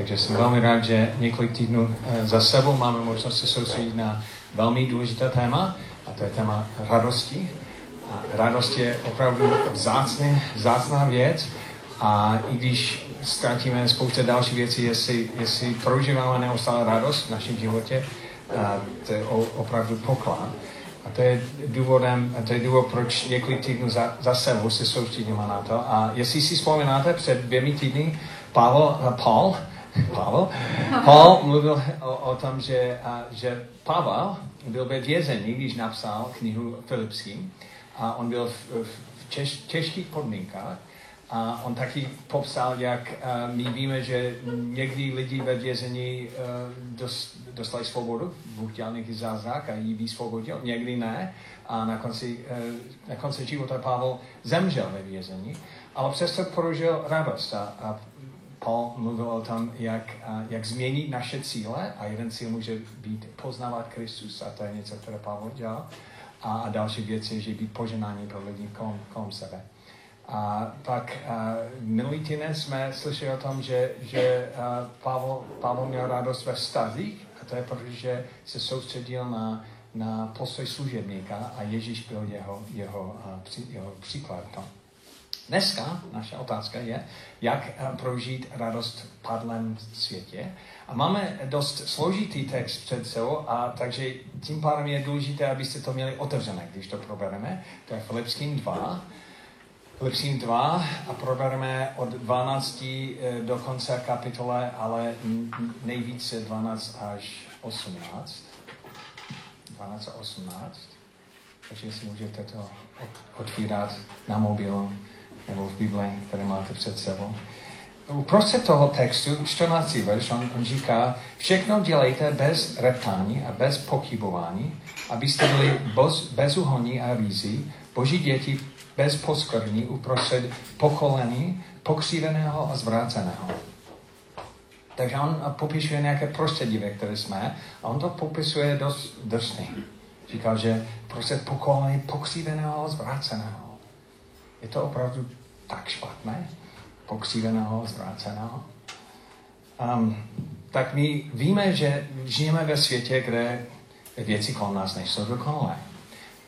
Takže jsem velmi rád, že několik týdnů eh, za sebou máme možnost se soustředit na velmi důležité téma, a to je téma radosti. A radost je opravdu vzácný, vzácná věc a i když ztratíme spoustu dalších věcí, jestli, jestli prožíváme neustále radost v našem životě, a to je opravdu poklad. A to je důvodem, to je důvod, proč několik týdnů za, za sebou se soustředíme na to. A jestli si vzpomínáte, před dvěmi týdny Pavel, Paul, Pavel, Paul mluvil o, o tom, že, a, že Pavel byl ve vězení, když napsal knihu Filipským. A on byl v, v těž, těžkých podmínkách. A on taky popsal, jak uh, my víme, že někdy lidi ve vězení uh, dost, dostali svobodu, Bůh dělal nějaký zázrak a jí vysvobodil, někdy ne. A na konci, uh, na konci života Pavel zemřel ve vězení, ale přesto prožil radost. A, a Paul mluvil o tom, jak, jak změnit naše cíle a jeden cíl může být poznávat Kristus a to je něco, které Pavel dělal. A, a další věc je, že být poženání pro lidi kolem, kolem sebe. A pak uh, minulý týden jsme slyšeli o tom, že, že Pavel, Pavel měl radost ve vztazích a to je proto, že se soustředil na, na postoj služebníka a Ježíš byl jeho, jeho, při, jeho příklad. To. Dneska naše otázka je, jak uh, prožít radost v padlém světě. A máme dost složitý text před sebou, a takže tím pádem je důležité, abyste to měli otevřené, když to probereme. To je Filipským 2, Filipským 2 a probereme od 12 eh, do konce kapitole, ale nejvíce 12 až 18. 12 a 18. Takže si můžete to otvírat na mobilu nebo v Bibli, které máte před sebou. Uprostřed toho textu, 14. verš, on, on říká, všechno dělejte bez reptání a bez pochybování, abyste byli bez, bezuhoní a rízí, boží děti bez poskvrní uprostřed pokolení pokříveného a zvráceného. Takže on popisuje nějaké prostředí, ve které jsme, a on to popisuje dost drsný. Říkal, že prostě pokolení pokříveného a zvráceného. Je to opravdu tak špatné? Pokříveného a zvráceného? Um, tak my víme, že žijeme ve světě, kde věci kolem nás nejsou dokonalé.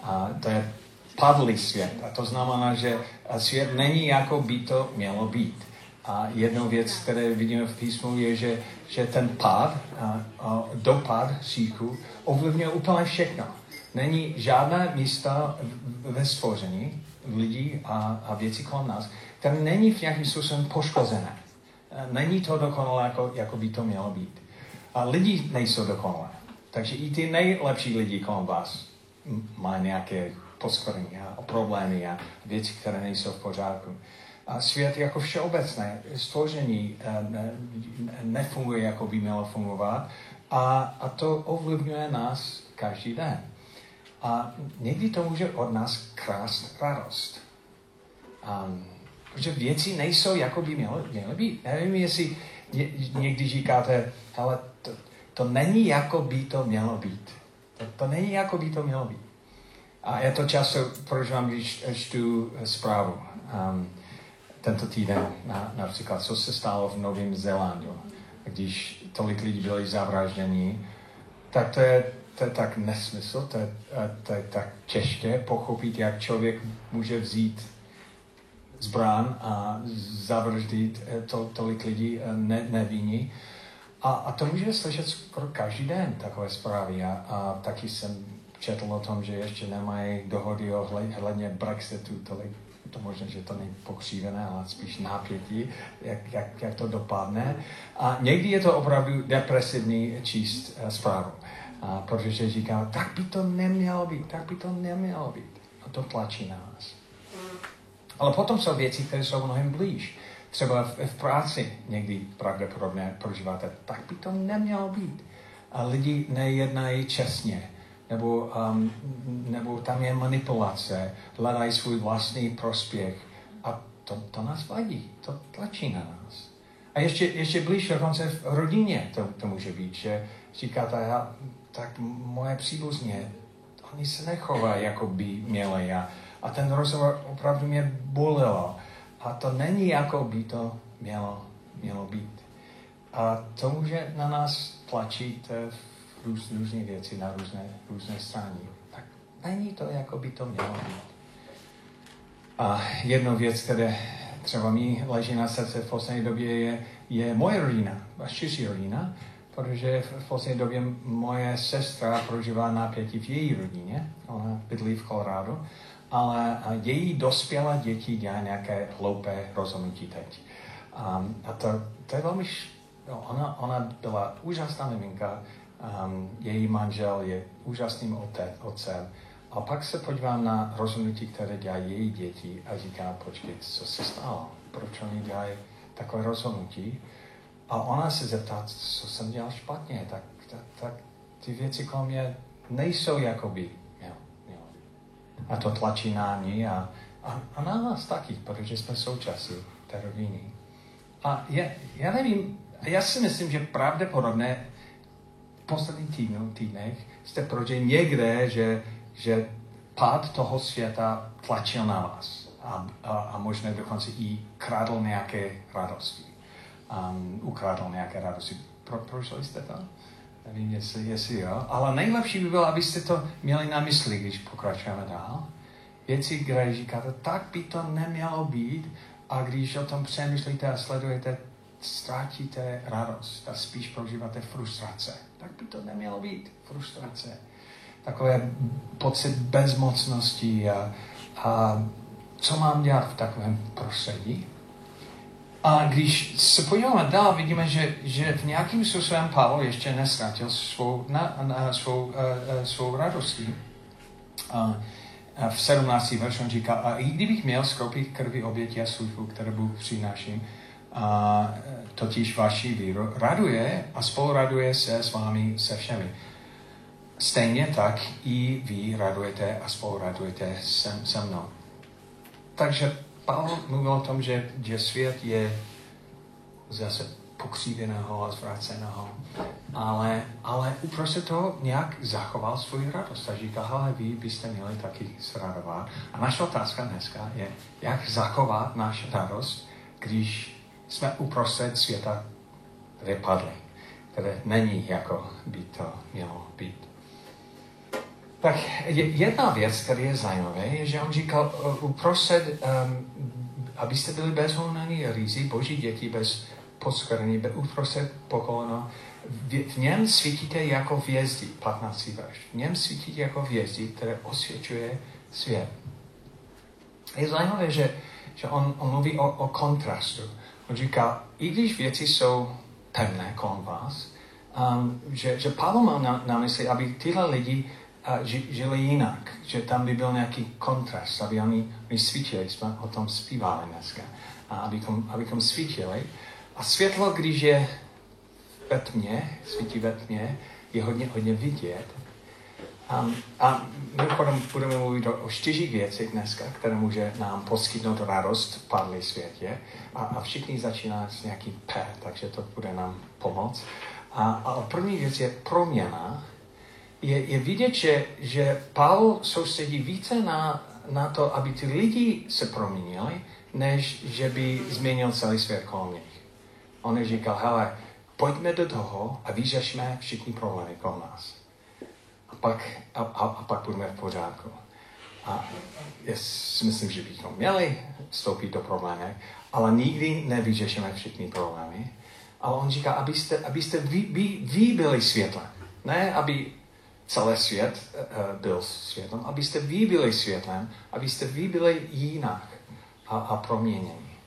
A to je padlý svět. A to znamená, že svět není jako by to mělo být. A jednou věc, které vidíme v písmu, je, že, že ten pád, a, a dopad síku ovlivňuje úplně všechno. Není žádné místa ve stvoření lidí a, a věcí kolem nás, které není v nějakým způsobem poškozené. Není to dokonalé, jako, jako by to mělo být. A lidi nejsou dokonalé. Takže i ty nejlepší lidi kolem vás mají nějaké poskvrní a problémy a věci, které nejsou v pořádku. A svět jako všeobecné stvoření eh, nefunguje, jako by mělo fungovat a, a to ovlivňuje nás každý den. A někdy to může od nás krást radost. Um, protože věci nejsou, jako by měly, měly být. Nevím, jestli ně, někdy říkáte, ale to, to není, jako by to mělo být. To, to není, jako by to mělo být. A já to často prožívám, když čtu zprávu. Um, tento týden na, například, co se stalo v Novém Zélandu, když tolik lidí byli zavražděni, tak to je, to je tak nesmysl, to je, to je tak těžké pochopit, jak člověk může vzít zbrán a zavraždit eh, to, tolik lidí eh, ne, nevinní. A, a to může slyšet skoro každý den takové zprávy. A, a taky jsem četl o tom, že ještě nemají dohody ohledně Brexitu, tolik, to možná, že to není pokřívené, ale spíš nápětí, jak, jak, jak to dopadne. A někdy je to opravdu depresivní číst uh, zprávu, a protože říká, tak by to nemělo být, tak by to nemělo být. A to tlačí na nás. Ale potom jsou věci, které jsou mnohem blíž. Třeba v, v práci někdy pravděpodobně prožíváte, tak by to nemělo být. A lidi nejednají čestně nebo, um, nebo tam je manipulace, hledají svůj vlastní prospěch. A to, to nás vadí, to tlačí na nás. A ještě, ještě blíž dokonce v rodině to, to může být, že říkáte, já, tak moje příbuzně, oni se nechovají, jako by měli. A, a ten rozhovor opravdu mě bolelo. A to není, jako by to mělo, mělo být. a to může na nás tlačit v růz, různé věci na různé, různé strany. Tak není to, jako by to mělo být. A jednou věc, které třeba mi leží na srdce v poslední době, je, je moje rodina, širší rodina, protože v poslední době moje sestra prožívá napětí v její rodině, ona bydlí v Colorado, ale její dospělé děti dělají nějaké hloupé rozhodnutí teď. Um, a to, to je velmi, no, ona, ona byla úžasná miminka, um, její manžel je úžasným ote, otcem, a pak se podívám na rozhodnutí, které dělají její děti a říkám, počkej, co se stalo? Proč oni dělají takové rozhodnutí? A ona se zeptá, co jsem dělal špatně, tak, tak, tak ty věci kolem mě nejsou jako by měl. A to tlačí na ní a, a, a na nás taky, protože jsme součástí té rodiny. A já, já nevím, já si myslím, že pravděpodobně v posledních týdnu, týdnech jste prožili někde, že, že pád toho světa tlačil na vás a, a, a možná dokonce i kradl nějaké radosti um, ukradl nějaké radosti. Pro, prošli jste to? Nevím, jestli, jestli jo. Ale nejlepší by bylo, abyste to měli na mysli, když pokračujeme dál. Věci, které říkáte, tak by to nemělo být a když o tom přemýšlíte a sledujete, ztrátíte radost a spíš prožíváte frustrace. Tak by to nemělo být frustrace. Takové pocit bezmocnosti a, a co mám dělat v takovém prostředí? A když se podíváme dál, vidíme, že, že v nějakým způsobem Pavel ještě nestratil svou, na, na, svou, uh, svou radostí. Uh, v 17. verši on říká, a i kdybych měl skropit krvi oběti a službu, které Bůh přináším, a totiž vaši víru, raduje a spolu raduje se s vámi se všemi. Stejně tak i vy radujete a spolu radujete se, se mnou. Takže Pavel mluvil o tom, že, že svět je zase pokříveného a zvráceného, ale, ale uprostřed toho nějak zachoval svou radost a říká, ale vy byste měli taky zradovat. A naše otázka dneska je, jak zachovat naši radost, když jsme uprostřed světa vypadli, které není, jako by to mělo být. Tak jedna věc, která je zajímavá, je, že on říkal uh, uprostřed, um, abyste byli bezhonení rizí, boží děti bez poskvrní, uprostřed pokoleno. V, v něm svítíte jako hvězdy, 15. verš. V něm svítíte jako hvězdy, které osvědčuje svět. Je zajímavé, že, že on, on mluví o, o kontrastu. On říká, i když věci jsou temné kolem vás, um, že, že Pavel má na, na mysli, aby tyhle lidi a žili jinak, že tam by byl nějaký kontrast, aby oni, oni svítili, jsme o tom zpívali dneska, a abychom, abychom svítili. A světlo, když je ve tmě, svítí ve tmě, je hodně, hodně vidět. Um, a mimochodem budeme mluvit o, o věcech dneska, které může nám poskytnout radost v padlé světě. A, a všichni začíná s nějakým P, takže to bude nám pomoct. A, a první věc je proměna, je, je vidět, že, že Pavel soustředí více na, na to, aby ty lidi se proměnili, než že by změnil celý svět kolem nich. On říkal, hele, pojďme do toho a vyřešme všichni problémy kolem nás. A pak, a, a, a pak budeme v pořádku. A já si myslím, že bychom měli vstoupit do problémy, ale nikdy nevyřešíme všechny problémy. Ale on říká, abyste, abyste vy, vy, vy byli světlem. Ne, aby celý svět uh, byl světlem, abyste vy byli světlem, abyste vy byli jinak a, a proměněni.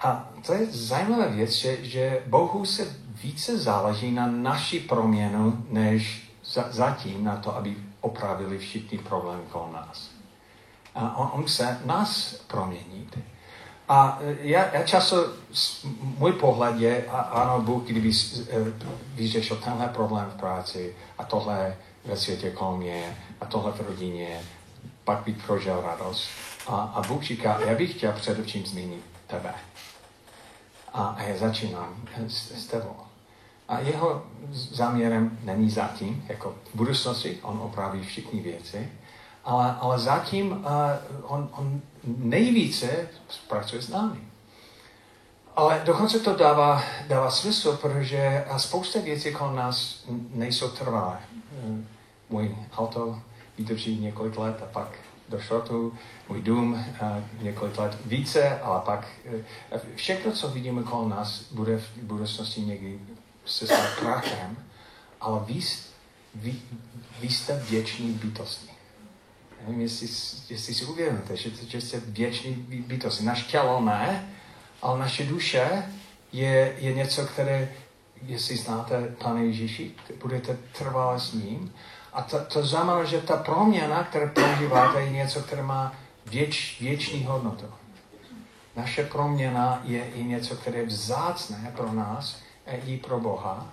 A to je zajímavá věc, že, že Bohu se více záleží na naší proměnu, než za, zatím na to, aby opravili všichni problémy kolem nás. A on, on chce nás proměnit. A e, já, já často, můj pohled je, a, ano, Bůh, kdyby e, vyřešil tenhle problém v práci a tohle ve světě kolem mě a tohle v rodině, pak bych prožil radost. A, a Bůh říká, já bych chtěl především změnit tebe. A, a já začínám s, s tebou. A jeho záměrem není zatím, jako v budoucnosti, on opraví všechny věci, ale, ale zatím uh, on, on nejvíce pracuje s námi. Ale dokonce to dává, dává smysl, protože a spousta věcí kolem nás nejsou trvalé. Můj auto vydrží několik let a pak do šrotu, můj dům několik let více, ale pak všechno, co vidíme kolem nás, bude v budoucnosti někdy se stát krachem, ale vy, vy, vy jste věční bytosti. Nevím, jestli, jestli si uvědomíte, že, že jste věční bytosti. Naš tělo ne, ale naše duše je, je něco, které, jestli znáte Pane Ježíši, budete trvalé s ním. A to, to znamená, že ta proměna, kterou prožíváte, je něco, které má věč, věčný hodnotu. Naše proměna je i něco, které je vzácné pro nás i pro Boha.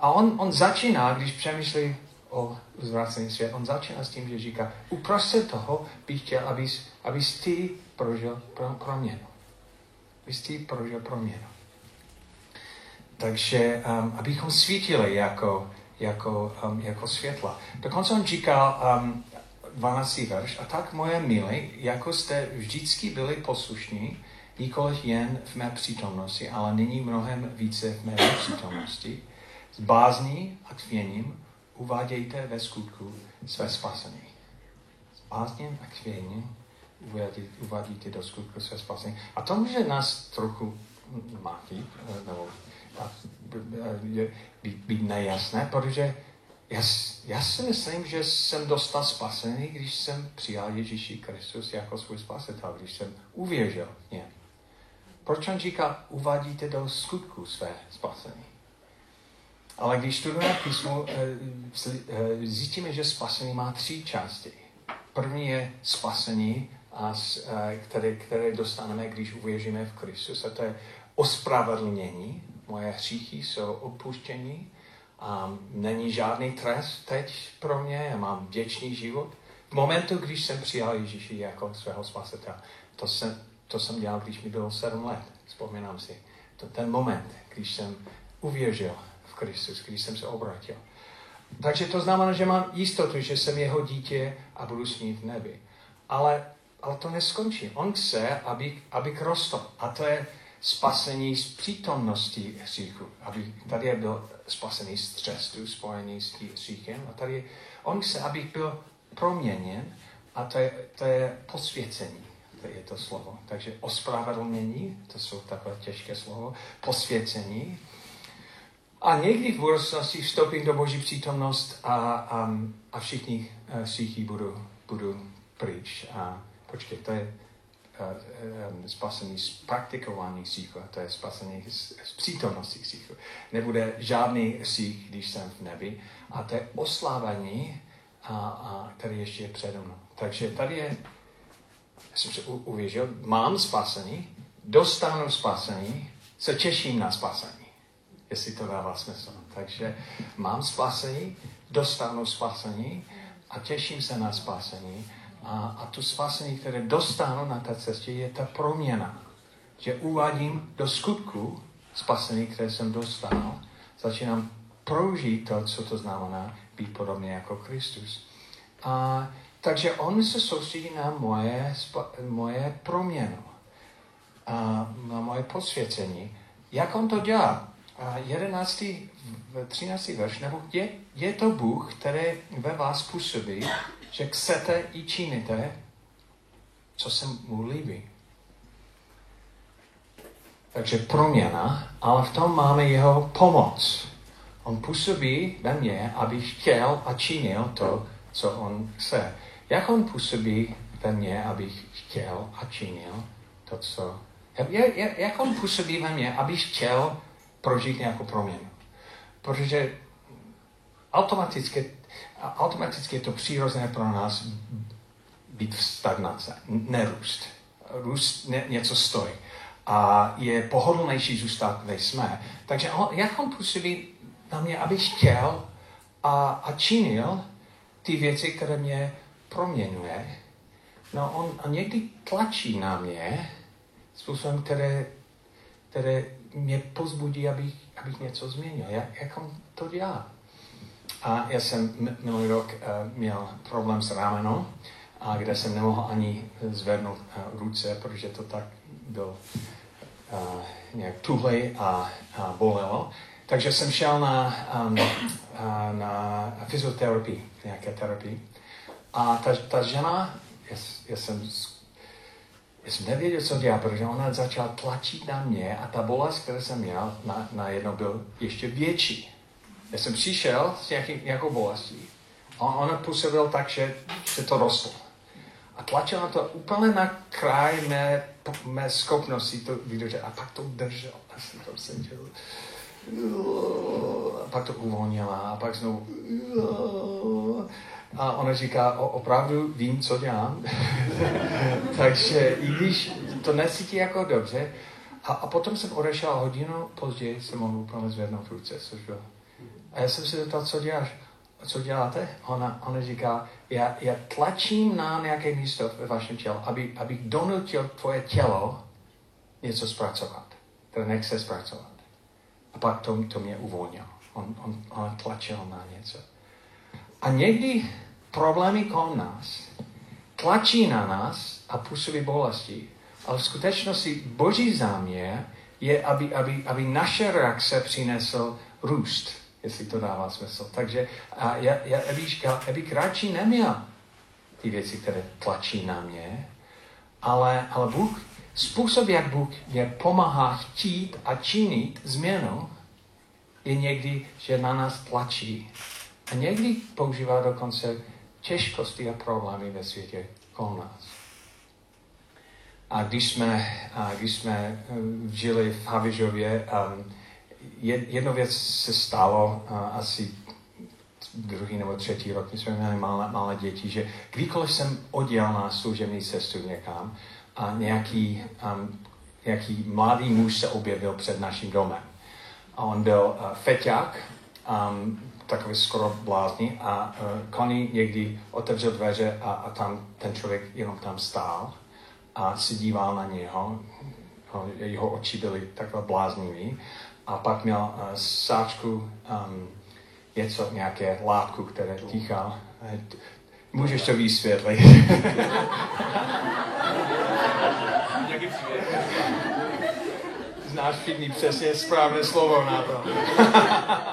A on, on začíná, když přemýšlí o zvrácený svět, on začíná s tím, že říká, uprostřed toho bych chtěl, abys, abys ty prožil pro, proměnu. Abys ty prožil proměnu. Takže um, abychom svítili jako, jako, um, jako světla. Dokonce on říkal um, 12. verš, a tak moje milí, jako jste vždycky byli poslušní, nikoliv jen v mé přítomnosti, ale nyní mnohem více v mé přítomnosti, s bázní a kvěním uvádějte ve skutku své spasení. S bázním a kvěním uvádíte do skutku své spasení. A to může nás trochu mátit, nebo být, být nejasné, protože já, já si myslím, že jsem dostal spasený, když jsem přijal Ježíši Kristus jako svůj spasitel, když jsem uvěřil. Proč on říká, uvádíte do skutku své spasení? Ale když studujeme písmo, eh, eh, zjistíme, že spasení má tři části. První je spasení, a, eh, které, které dostaneme, když uvěříme v Kristus, a to je ospravedlnění. Moje hříchy jsou odpuštění. A není žádný trest teď pro mě, já mám věčný život. V momentu, když jsem přijal Ježíši jako svého spasitele, to jsem, to jsem dělal, když mi bylo sedm let. Vzpomínám si. To ten moment, když jsem uvěřil Kristus, když jsem se obratil. Takže to znamená, že mám jistotu, že jsem jeho dítě a budu s ním v nebi. Ale, ale to neskončí. On chce, aby, aby rostl. A to je spasení z přítomnosti hříchu. Aby tady je byl spasený z třestu, spojený s hříchem. A tady on chce, abych byl proměněn. A to je, to je posvěcení to je to slovo. Takže ospravedlnění, to jsou takové těžké slovo, posvěcení. A někdy v budoucnosti vstoupím do Boží přítomnost a, a, a všichni uh, všichni budu, budu pryč. A počkej, to je uh, um, spasení z praktikování síchu, to je spasení z, z přítomnosti síchu. Nebude žádný sích, když jsem v nebi. A to je oslávení, a, a, který ještě je přede mnou. Takže tady je jsem se uvěřil, mám spasení, dostanu spasení, se těším na spasení. Jestli to dává smysl. Takže mám spasení, dostanu spasení a těším se na spasení. A, a tu spasení, které dostanu na té cestě, je ta proměna. Že uvádím do skutku spasení, které jsem dostal, začínám prožít to, co to znamená být podobně jako Kristus. A takže on se soustředí na moje, moje proměnu, a na moje posvěcení. Jak on to dělá? A 11. 13. verš, nebo je, je to Bůh, který ve vás působí, že chcete i činíte, co se mu líbí. Takže proměna, ale v tom máme jeho pomoc. On působí ve mně, aby chtěl a činil to, co on chce. Jak on působí ve mně, abych chtěl a činil to, co... Jak, on působí ve mně, abych chtěl prožít nějakou proměnu. Protože automaticky, automaticky je to přirozené pro nás být v stagnace, nerůst. Růst ně, něco stojí. A je pohodlnější zůstat, kde jsme. Takže on, jak on působí na mě, abych chtěl a, a činil ty věci, které mě proměňuje, no on, on někdy tlačí na mě způsobem, které, které mě pozbudí, abych, abych něco změnil. Jak, jak on to dělá? A já jsem minulý rok uh, měl problém s rámenou, a kde jsem nemohl ani zvednout uh, ruce, protože to tak byl uh, nějak tuhlej a, a bolelo. Takže jsem šel na, um, na fyzioterapii, nějaké terapii. A ta, ta žena, já, já jsem já jsem nevěděl, co dělá, protože ona začala tlačit na mě a ta bolest, kterou jsem měl, na, byl ještě větší. Já jsem přišel s nějaký, nějakou bolestí a ona působila tak, že se to rostlo. A tlačila to úplně na kraj mé, mé schopnosti to vydržet. A pak to držel. A jsem to seděl. A pak to uvolnila. A pak znovu. A ona říká, o, opravdu vím, co dělám. Takže i když to necítí jako dobře, a, a potom jsem odešel hodinu později, jsem mohl úplně zvednout ruce, což bylo. A já jsem se zeptal, co děláš? Co děláte? Ona, ona říká, já, já tlačím na nějaké místo ve vašem těle, aby, abych donutil tvoje tělo něco zpracovat, které nechce zpracovat. A pak to, to mě uvolnil. On, on, on tlačil na něco. A někdy problémy kolem nás tlačí na nás a působí bolesti. Ale v skutečnosti boží záměr je, aby, aby, aby naše reakce přinesl růst, jestli to dává smysl. Takže a já, já, já bych radši neměl ty věci, které tlačí na mě, ale, ale Bůh, způsob, jak Bůh mě pomáhá chtít a činit změnu, je někdy, že na nás tlačí. A někdy používá dokonce těžkosti a problémy ve světě kolem nás. A když jsme, a když jsme um, žili v Havižově, um, jedno věc se stalo uh, asi druhý nebo třetí rok, my jsme měli malé, malé děti, že kdykoliv jsem odjel na služební cestu někam a nějaký, um, nějaký mladý muž se objevil před naším domem. A on byl uh, feťák, um, takový skoro blázní a uh, Connie někdy otevřel dveře a, a tam ten člověk jenom tam stál a si díval na něho. Jeho oči byly takové bláznivý. A pak měl uh, sáčku um, něco, nějaké látku, které týchal. Můžeš to vysvětlit. Znáš všichni přesně správné slovo na to.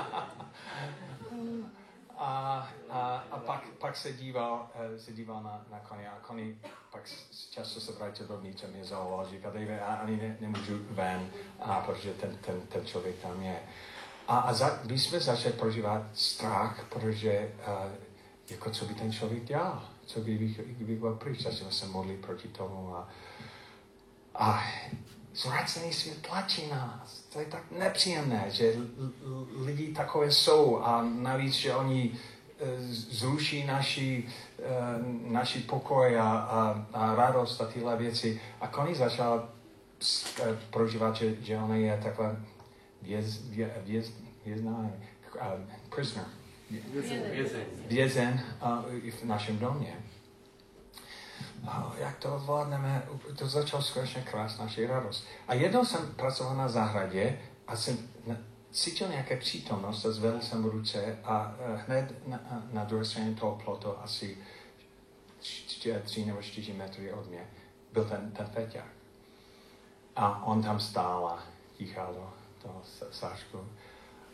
a, a, a pak, se díval, eh, se díval na, na Connie a Connie pak často se vrátil do vnitř mě zavolal, říká, David, já ani ne, nemůžu ven, a protože ten, ten, ten člověk tam je. A, a za, my jsme začali prožívat strach, protože uh, jako co by ten člověk dělal, co by, kdyby byl pryč, začali se modlit proti tomu a, a zvrácený svět tlačí nás. To je tak nepříjemné, že lidi takové jsou a navíc, že oni zruší naši, e, naši pokoj a, a, a radost a tyhle věci. A Connie začal e, prožívat, že, že ona je taková věz, vě, věz, vězná, uh, prisoner, vězen, vězen uh, v našem domě. A jak to zvládneme, to začalo skutečně krásná naše radost. A jednou jsem pracoval na zahradě a jsem cítil nějaké přítomnost a zvedl jsem ruce a uh, hned na, na druhé straně toho plotu asi tři nebo čtyři metry od mě byl ten, ten feťák. A on tam stál a tichal do toho sáčku.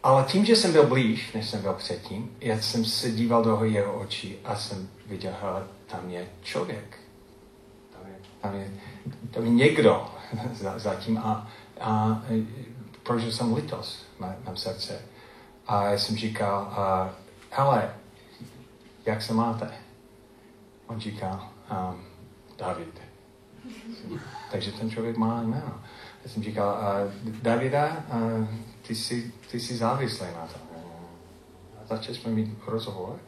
Ale tím, že jsem byl blíž, než jsem byl předtím, já jsem se díval do jeho očí a jsem viděl, že tam je člověk. Tam je, tam je, tam je někdo zatím a, a prožil jsem litost na, na srdce. A já jsem říkal, uh, hele, jak se máte? On říkal, um, David. Takže ten člověk má jméno. Já jsem říkal, uh, Davida, uh, ty, jsi, ty jsi závislý na tom. A začali jsme mít rozhovor.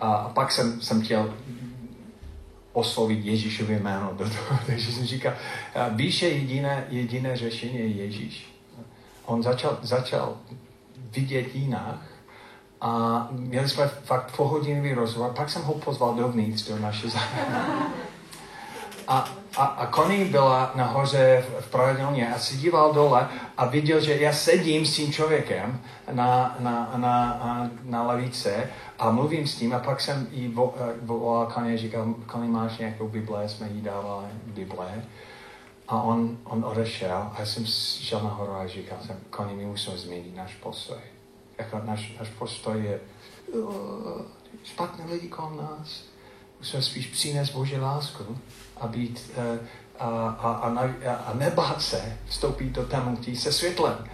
A, a pak jsem, jsem chtěl oslovit Ježíšově jméno do toho. Takže jsem říkal, uh, víš, je jediné, jediné řešení je Ježíš. On začal, začal vidět jinak a měli jsme fakt pohodinový rozhovor. Pak jsem ho pozval dovnitř do naše záhrady. A, a, a Connie byla nahoře v, v pravidelně a se díval dole a viděl, že já sedím s tím člověkem na, na, na, na lavice a mluvím s tím a pak jsem jí eh, volal Connie a říkal, Connie, máš nějakou Bible, jsme jí dávali Bible. A on, on odešel a já jsem šel nahoru a říkal jsem, Koni, my musíme změnit náš postoj. Jako náš, náš postoj je uh, špatné lidi kolem nás. Musíme spíš přinést Boží lásku a být uh, a, a, a, a nebát se vstoupit do temnotí se světlem.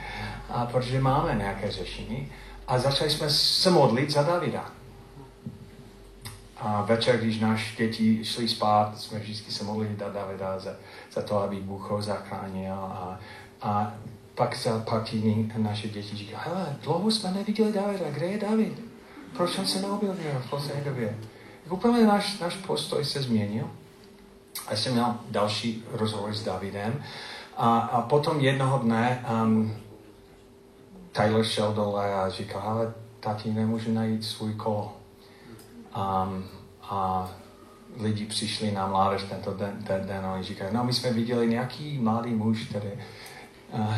A protože máme nějaké řešení. A začali jsme se modlit za Davida. A večer, když naše děti šli spát, jsme vždycky se modlili za Davida, za, za to, aby Bůh ho zachránil. A, a pak za pár týdní naše děti říkají, hele, dlouho jsme neviděli Davida, kde je David? Proč on se neobjevil v poslední době? Úplně náš, náš postoj se změnil. A jsem měl další rozhovor s Davidem. A, a potom jednoho dne um, Tyler šel dole a říkal, ale tati, nemůžu najít svůj kolo. Um, a lidi přišli na mládež tento den, ten den a oni říkají, no my jsme viděli nějaký mladý muž, který uh,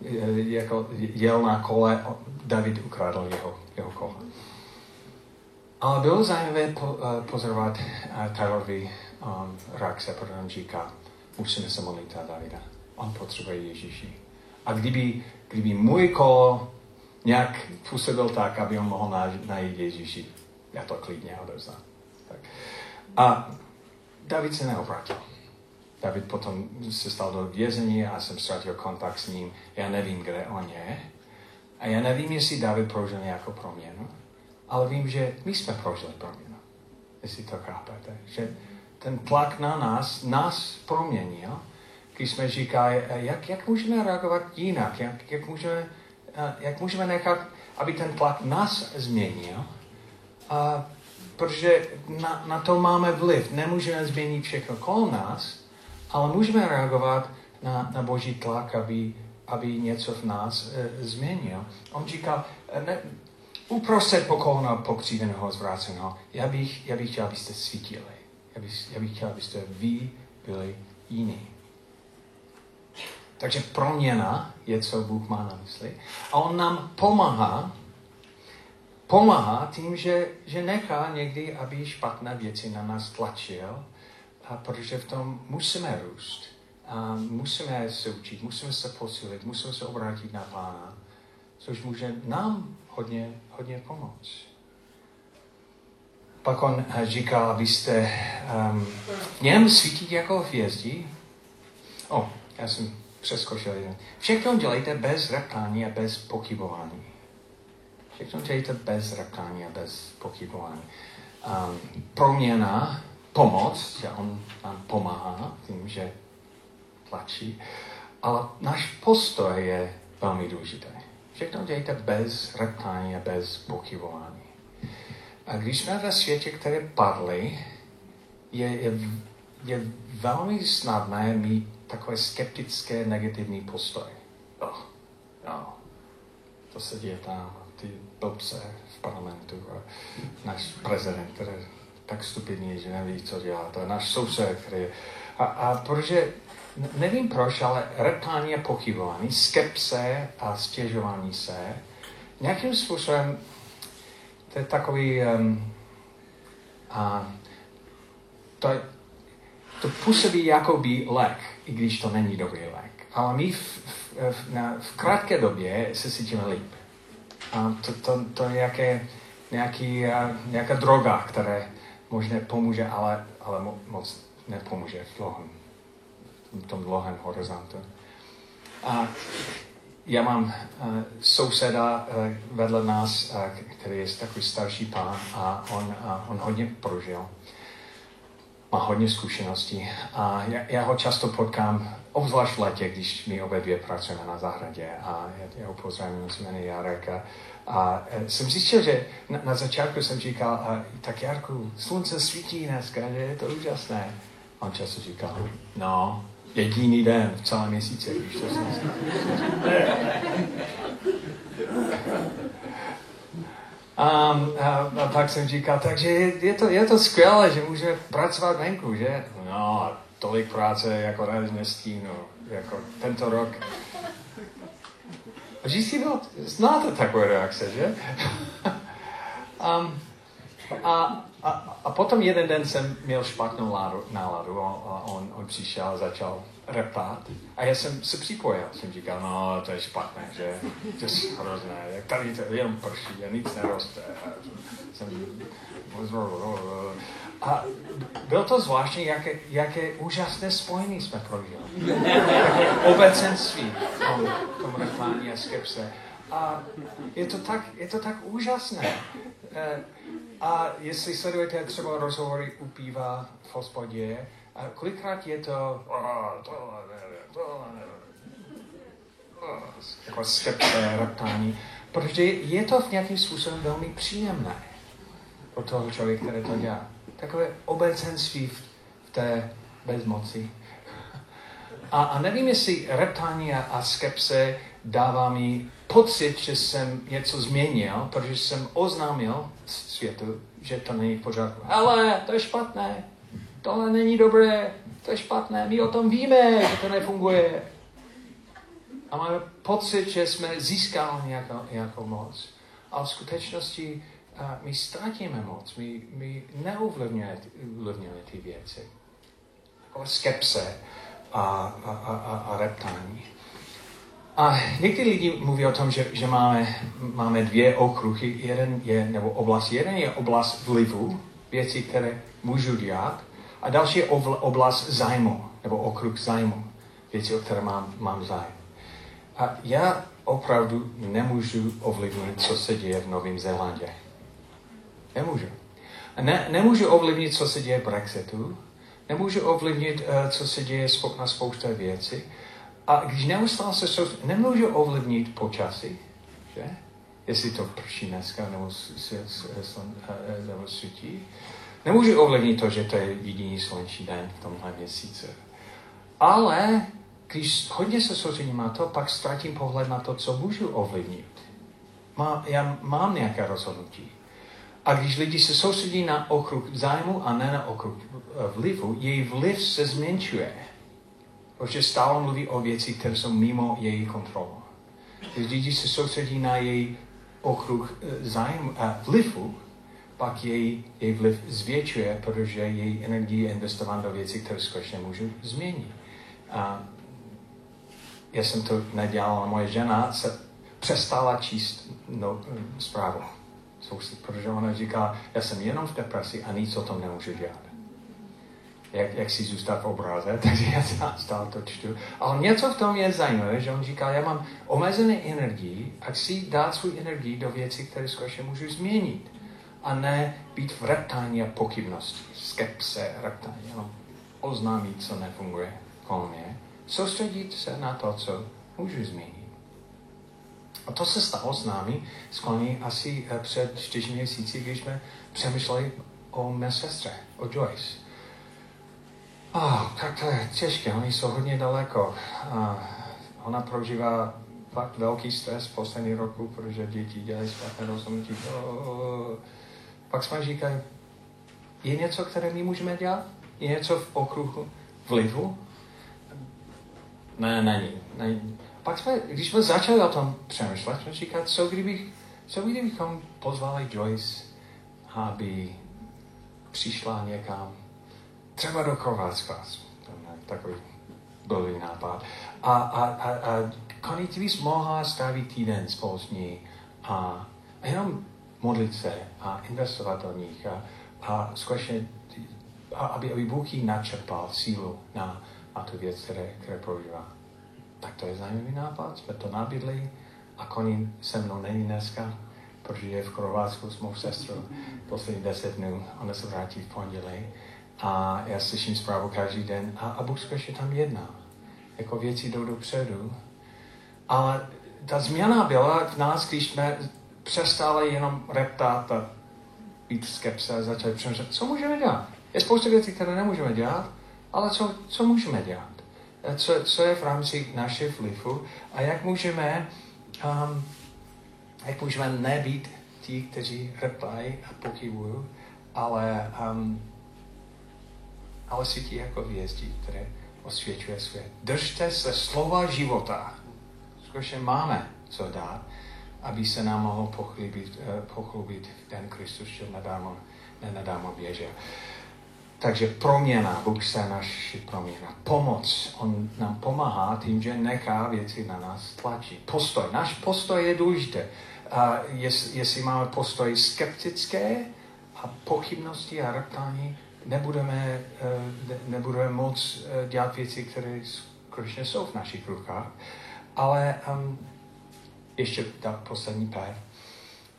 jako jel na kole, David ukradl jeho, jeho kolo. Ale bylo zajímavé po, uh, pozorovat uh, Tylerovi um, reakce, protože on říká, musíme se modlit za Davida. On potřebuje Ježíši. A kdyby, kdyby můj kolo nějak působil tak, aby on mohl najít Ježíši, já to klidně odevzdám. A David se neobrátil. David potom se stal do vězení a jsem ztratil kontakt s ním. Já nevím, kde on je. A já nevím, jestli David prožil nějakou proměnu, ale vím, že my jsme prožili proměnu. Jestli to chápete. Že ten tlak na nás, nás proměnil, když jsme říkali, jak, jak můžeme reagovat jinak, jak, jak, můžeme, jak můžeme nechat, aby ten tlak nás změnil, a, protože na, na to máme vliv. Nemůžeme změnit všechno kolem nás, ale můžeme reagovat na, na boží tlak, aby, aby něco v nás e, změnil. On říkal, e, ne, uprostřed pokolna pokříveného zvráceného, já bych, já bych chtěl, abyste svítili. Já bych, já bych chtěl, abyste vy byli jiní. Takže proměna je, co Bůh má na mysli. A On nám pomáhá, pomáhá tím, že, že nechá někdy, aby špatné věci na nás tlačil, a protože v tom musíme růst. A musíme se učit, musíme se posilit, musíme se obrátit na Pána, což může nám hodně, hodně pomoct. Pak on eh, říkal, abyste um, v něm svítit jako hvězdi. O, já jsem přeskočil jeden. Všechno dělejte bez reptání a bez pochybování. Všechno dělejte bez reptání a bez pochybování. Um, proměna, pomoc, že on nám pomáhá tím, že tlačí, ale náš postoj je velmi důležitý. Všechno dělejte bez reptání a bez pochybování. A když jsme ve světě, které padly, je, je, je velmi snadné mít takové skeptické, negativní postoj. Oh, no, to se děje tam, ty blbce v parlamentu a náš prezident, který je tak stupidní, že neví, co dělá. To je náš soused, který je... A, a protože, nevím proč, ale reptání a pochybování, skepse a stěžování se, nějakým způsobem to je takový, um, a to, to působí jako by lék, i když to není dobrý lék. Ale my v, v, v, na, v krátké době se cítíme líp. A to, to, to je nějaké, nějaký, uh, nějaká droga, která možná pomůže, ale, ale mo, moc nepomůže v, dlouhém, v tom dlouhém horizontu. A já mám uh, souseda uh, vedle nás, uh, který je takový starší pán a on, uh, on hodně prožil. Má hodně zkušeností a já, já ho často potkám, obzvlášť v když my obě dvě pracujeme na zahradě a já, já ho pozdravím, se jmenuje Jarek a, a jsem zjistil, že na, na začátku jsem říkal, a, tak Jarku, slunce svítí dneska, že je to úžasné. A on často říkal, no, jediný den v celém měsíci, když to jsem a, a, a pak jsem říkal, takže je, je, to, je to skvělé, že můžeme pracovat venku, že? No, tolik práce jako nestínu, jako tento rok. A si byl, znáte takové reakce, že? um, a, a, a potom jeden den jsem měl špatnou náladu, náladu a on, on přišel a začal reptát. A já jsem se připojil. Jsem říkal, no, to je špatné, že? To je hrozné. Jak tady to jenom prší a nic neroste. Jsem, a bylo to zvláštní, jaké, jaké úžasné spojení jsme prožili. Obecenství tom, tom reptání a skepse. A je to tak, je to tak úžasné. Eh, a jestli sledujete třeba rozhovory u piva v hospodě, a kolikrát je to jako skepse, reptání, protože je to v nějakým způsobem velmi příjemné pro toho člověka, který to dělá. Takové obecenství v, v té bezmoci. A, a nevím, jestli reptání a, skepse dává mi pocit, že jsem něco změnil, protože jsem oznámil světu, že to není v pořádku. Ale to je špatné, tohle není dobré, to je špatné, my o tom víme, že to nefunguje. A máme pocit, že jsme získali nějakou, nějakou moc. A v skutečnosti a my ztratíme moc, my, my neovlivňujeme ty věci. Jako skepse a, a, a, a reptání. A někdy lidi mluví o tom, že, že máme, máme dvě okruhy. Jeden je, nebo oblast, jeden je oblast vlivu, věci, které můžu dělat, a další je oblast zájmu, nebo okruh zájmu, věci, o které mám, mám zájem. A já opravdu nemůžu ovlivnit, co se děje v Novém Zélandě. Nemůžu. Ne, nemůžu ovlivnit, co se děje v Brexitu, nemůžu ovlivnit, uh, co se děje na spousta věcí. A když neustále se soustředí, nemůžu ovlivnit počasí, že? Jestli to prší dneska nebo, nebo svítí. Nemůžu ovlivnit to, že to je jediný slunečný den v tomhle měsíci. Ale když hodně se soustředím na to, pak ztratím pohled na to, co můžu ovlivnit. Má, já mám nějaké rozhodnutí. A když lidi se soustředí na okruh zájmu a ne na okruh vlivu, její vliv se zmenšuje. Protože stále mluví o věci, které jsou mimo její kontrolu. Když lidi se soustředí na její okruh eh, zájmu a vlivu, pak její, její vliv zvětšuje, protože její energie je investována do věcí, které skutečně můžu změnit. A já jsem to nedělal, a moje žena se přestala číst no, zprávu. Protože ona říká, já jsem jenom v depresi a nic o tom nemůžu dělat. Jak, jak si zůstat v obraze, takže já stále to čtu. Ale něco v tom je zajímavé, že on říká, já mám omezené energii a chci dát svou energii do věcí, které skutečně můžu změnit a ne být v reptání a pochybnosti, skepse, reptání, jenom oznámit, co nefunguje kolem mě, soustředit se na to, co můžu změnit. A to se stalo s námi skloní asi eh, před čtyři měsíci, když jsme přemýšleli o mé sestře, o Joyce. Oh, tak to je těžké, oni jsou hodně daleko. A ona prožívá fakt velký stres poslední roku, protože děti dělají špatné rozhodnutí. Oh, pak jsme říkali, je něco, které my můžeme dělat? Je něco v okruhu vlivu? Ne, není. není. Pak jsme, když jsme začali o tom přemýšlet, jsme říkali, co, kdybych, co kdybychom pozvali Joyce, aby přišla někam, třeba do Chorvatska, takový byl nápad. A, a, a, a bys mohla strávit týden spolu s ní a jenom modlit se a investovat do nich a, a skutečně, aby, aby Bůh jí načerpal sílu na, na tu věc, které, které prožívá. Tak to je zajímavý nápad, jsme to nabídli a koní se mnou není dneska, protože je v Chorvatsku s mou sestrou poslední deset dnů, ona se vrátí v pondělí a já slyším zprávu každý den a, a Bůh skutečně tam jedná. Jako věci jdou dopředu. Ale ta změna byla v nás, když jsme přestali jenom reptát a být skepse a začali přemýšlet, co můžeme dělat. Je spousta věcí, které nemůžeme dělat, ale co, co můžeme dělat? Co, co je v rámci našich vlivu a jak můžeme, um, jak můžeme nebýt ti, kteří reptají a pochybují, ale, um, ale si ti jako hvězdi, které osvědčuje svět. Držte se slova života. Skutečně máme co dát aby se nám mohl pochlubit, uh, pochlubit ten Kristus, že nadámo, nenadámo běžel. Takže proměna, Bůh se naši proměna. Pomoc, On nám pomáhá tím, že nechá věci na nás tlačí. Postoj, náš postoj je důležitý. A jest, jestli máme postoj skeptické a pochybnosti a reptání, nebudeme, eh, nebudeme moc eh, dělat věci, které skutečně jsou v našich rukách. Ale um, ještě ta poslední pár.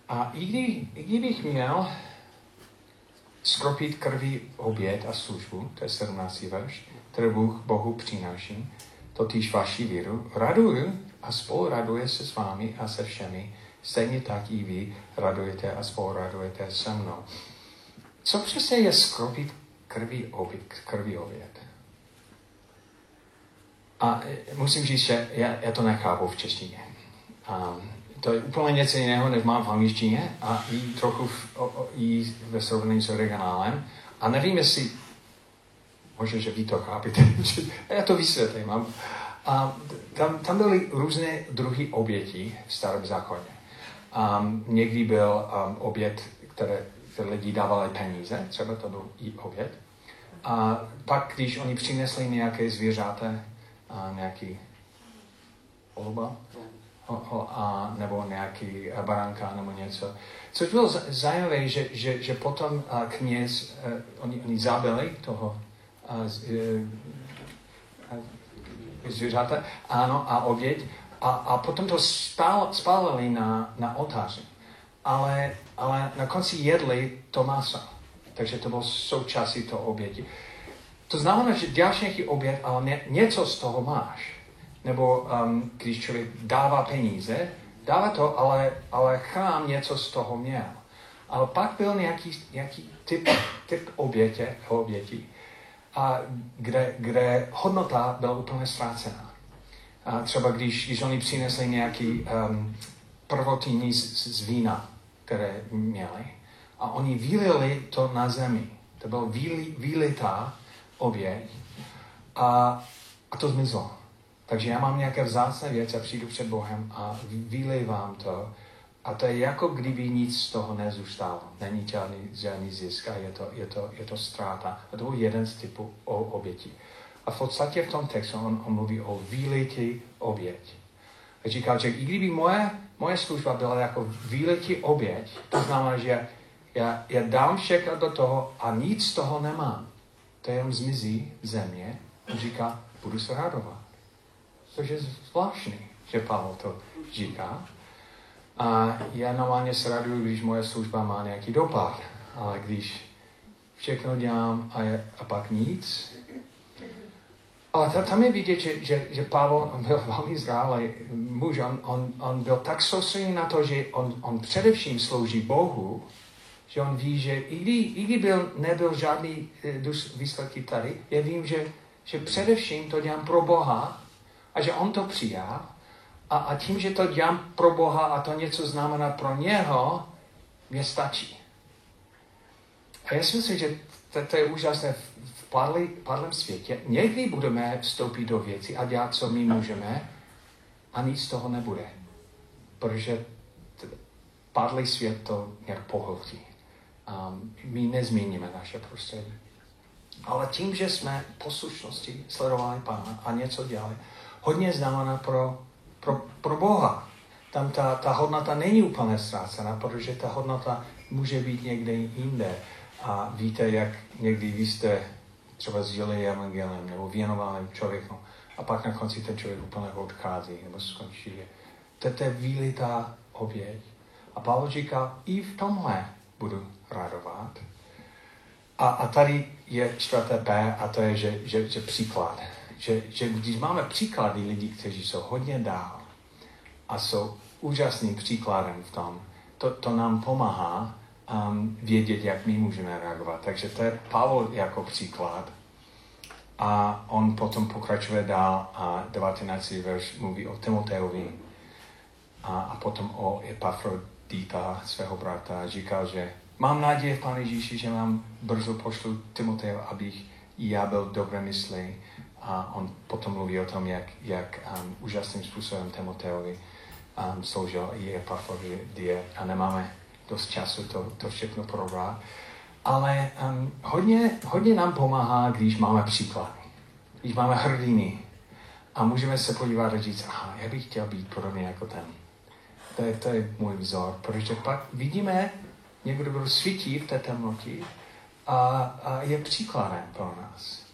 A i, kdy, i kdybych měl skropit krví oběd a službu, to je 17. verš, který Bůh Bohu přináší, totiž vaši víru, raduju a spolu raduje se s vámi a se všemi, stejně tak i vy radujete a spolu radujete se mnou. Co přesně je skropit krví oběd? Krví oběd? A musím říct, že já, já to nechápu v češtině. Um, to je úplně něco jiného, než mám v angličtině a i trochu v, o, o, i ve srovnání s originálem. A nevím, jestli, možná, že vy to chápete, já to vysvětlím. A tam, tam byly různé druhy obětí v starém zákoně. Um, někdy byl um, oběd, které, které lidi dávali peníze, třeba to byl i oběd. A pak, když oni přinesli nějaké zvířata, nějaký olba, a, nebo nějaký baránka nebo něco. Což bylo zajímavé, že, že, že potom kněz, uh, oni, oni zabili toho zvířata, ano, a oběť, a, a potom to spál, spálili na, na oltáři. Ale, ale na konci jedli to maso. Takže to bylo součástí toho oběti. To znamená, že děláš nějaký oběd, ale ně, něco z toho máš nebo um, když člověk dává peníze, dává to, ale, ale chrám něco z toho měl. Ale pak byl nějaký, nějaký typ, typ obětě, obětí, a kde, kde hodnota byla úplně ztrácená. A třeba když, když oni přinesli nějaký um, prvotní z, z vína, které měli, a oni vylili to na zemi. To bylo vylitá oběť a, a to zmizlo. Takže já mám nějaké vzácné věci a přijdu před Bohem a vylejvám to. A to je jako kdyby nic z toho nezůstalo. Není žádný, žádný zisk a je to, je, to, je to ztráta. A to byl jeden z typů o oběti. A v podstatě v tom textu on, on mluví o výletí oběť. A říká, že i kdyby moje, moje služba byla jako výletí oběť, to znamená, že já, já dám všechno do toho a nic z toho nemám. To jenom zmizí v země. On říká, budu se radovat. Což je zvláštní, že Pavel to říká. A já normálně se raduju, když moje služba má nějaký dopad. Ale když všechno dělám a, je, a pak nic. Ale tam je vidět, že, že, že Pavel byl velmi zrálý muž. On, on, on byl tak soustředěný na to, že on, on především slouží Bohu, že on ví, že i kdy, i kdy byl, nebyl žádný eh, výsledky tady, já vím, že, že především to dělám pro Boha a že on to přijal a, a tím, že to dělám pro Boha a to něco znamená pro něho, mě stačí. A já si myslím, že to, to je úžasné v padlý, padlém světě. Někdy budeme vstoupit do věcí a dělat, co my můžeme a nic z toho nebude. Protože padlý svět to nějak pohltí. Um, my nezměníme naše prostředí. Ale tím, že jsme poslušnosti sledovali Pána a něco dělali, hodně znamená pro, pro, pro Boha. Tam ta, ta hodnota není úplně ztrácená, protože ta hodnota může být někde jinde. A víte, jak někdy vy jste třeba sdělili evangelem nebo věnovali člověku a pak na konci ten člověk úplně odchází nebo skončí. To, to je výlitá oběť. A Pavel říká, i v tomhle budu radovat. A, a tady je čtvrté B a to je, že, že, že příklad že, že když máme příklady lidí, kteří jsou hodně dál a jsou úžasným příkladem v tom, to, to nám pomáhá um, vědět, jak my můžeme reagovat. Takže to je Pavel jako příklad. A on potom pokračuje dál a 19. verš mluví o Timoteovi a, a potom o Epafrodita, svého brata. Říkal, že mám naději v Pane Ježíši, že vám brzo pošlu Timoteo, abych i já byl dobré mysli a on potom mluví o tom, jak, jak um, úžasným způsobem Timoteovi um, sloužil i Epafrodie a nemáme dost času to, to všechno probrat. ale um, hodně, hodně nám pomáhá, když máme příklady, když máme hrdiny a můžeme se podívat a říct, aha, já bych chtěl být podobně jako ten. To je, to je můj vzor, protože pak vidíme někdo, kdo svítí v té temnotě a, a je příkladem pro nás.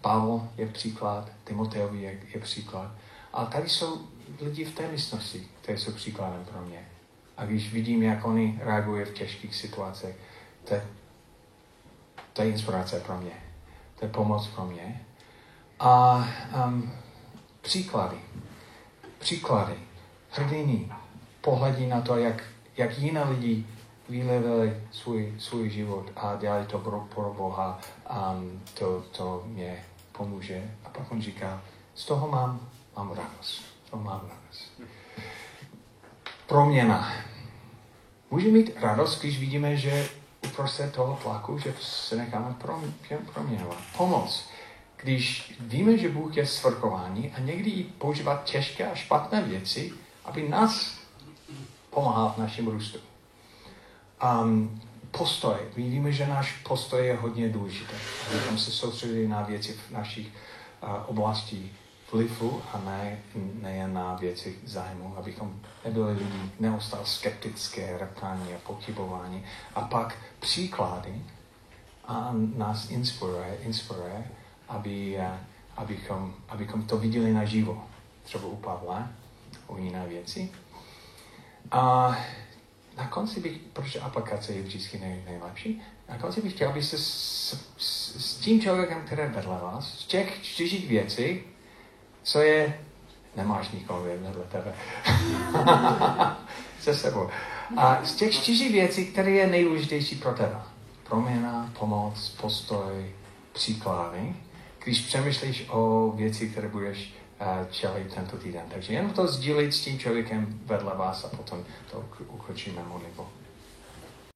Pavel je příklad, Timoteovi je, je příklad. A tady jsou lidi v té místnosti, kteří jsou příkladem pro mě. A když vidím, jak oni reagují v těžkých situacích, to je, to je inspirace pro mě. To je pomoc pro mě. A um, příklady. Příklady. Hrdiny. Pohledí na to, jak, jak jiné lidi vylevili svůj, svůj život a dělali to pro, pro Boha. Um, to, to mě pomůže. A pak on říká, z toho mám, mám radost. Toho mám radost. Proměna. Může mít radost, když vidíme, že uprostřed toho tlaku, že se necháme proměňovat. Pomoc. Když víme, že Bůh je svrchování a někdy i používat těžké a špatné věci, aby nás pomáhal v našem růstu. Um, postoj. My víme, že náš postoj je hodně důležitý. Abychom se soustředili na věci v našich uh, oblastí vlivu a ne, nejen na věci zájmu, abychom nebyli lidi neustále skeptické, reptání a pochybování. A pak příklady a nás inspiruje, inspiruje aby, uh, abychom, abychom to viděli naživo. Třeba u Pavla, u jiné věci. A na konci bych, protože aplikace je vždycky nej, nejlepší, na konci bych chtěl, abyste s, s, s tím člověkem, který je vedle vás, z těch čtyřích věcí, co je, nemáš nikoho vedle tebe, se sebou. A z těch čtyři věcí, které je nejdůležitější pro tebe, proměna, pomoc, postoj, příklady, když přemýšlíš o věci, které budeš čelit tento týden. Takže jenom to sdílit s tím člověkem vedle vás a potom to ukročíme modlitbou.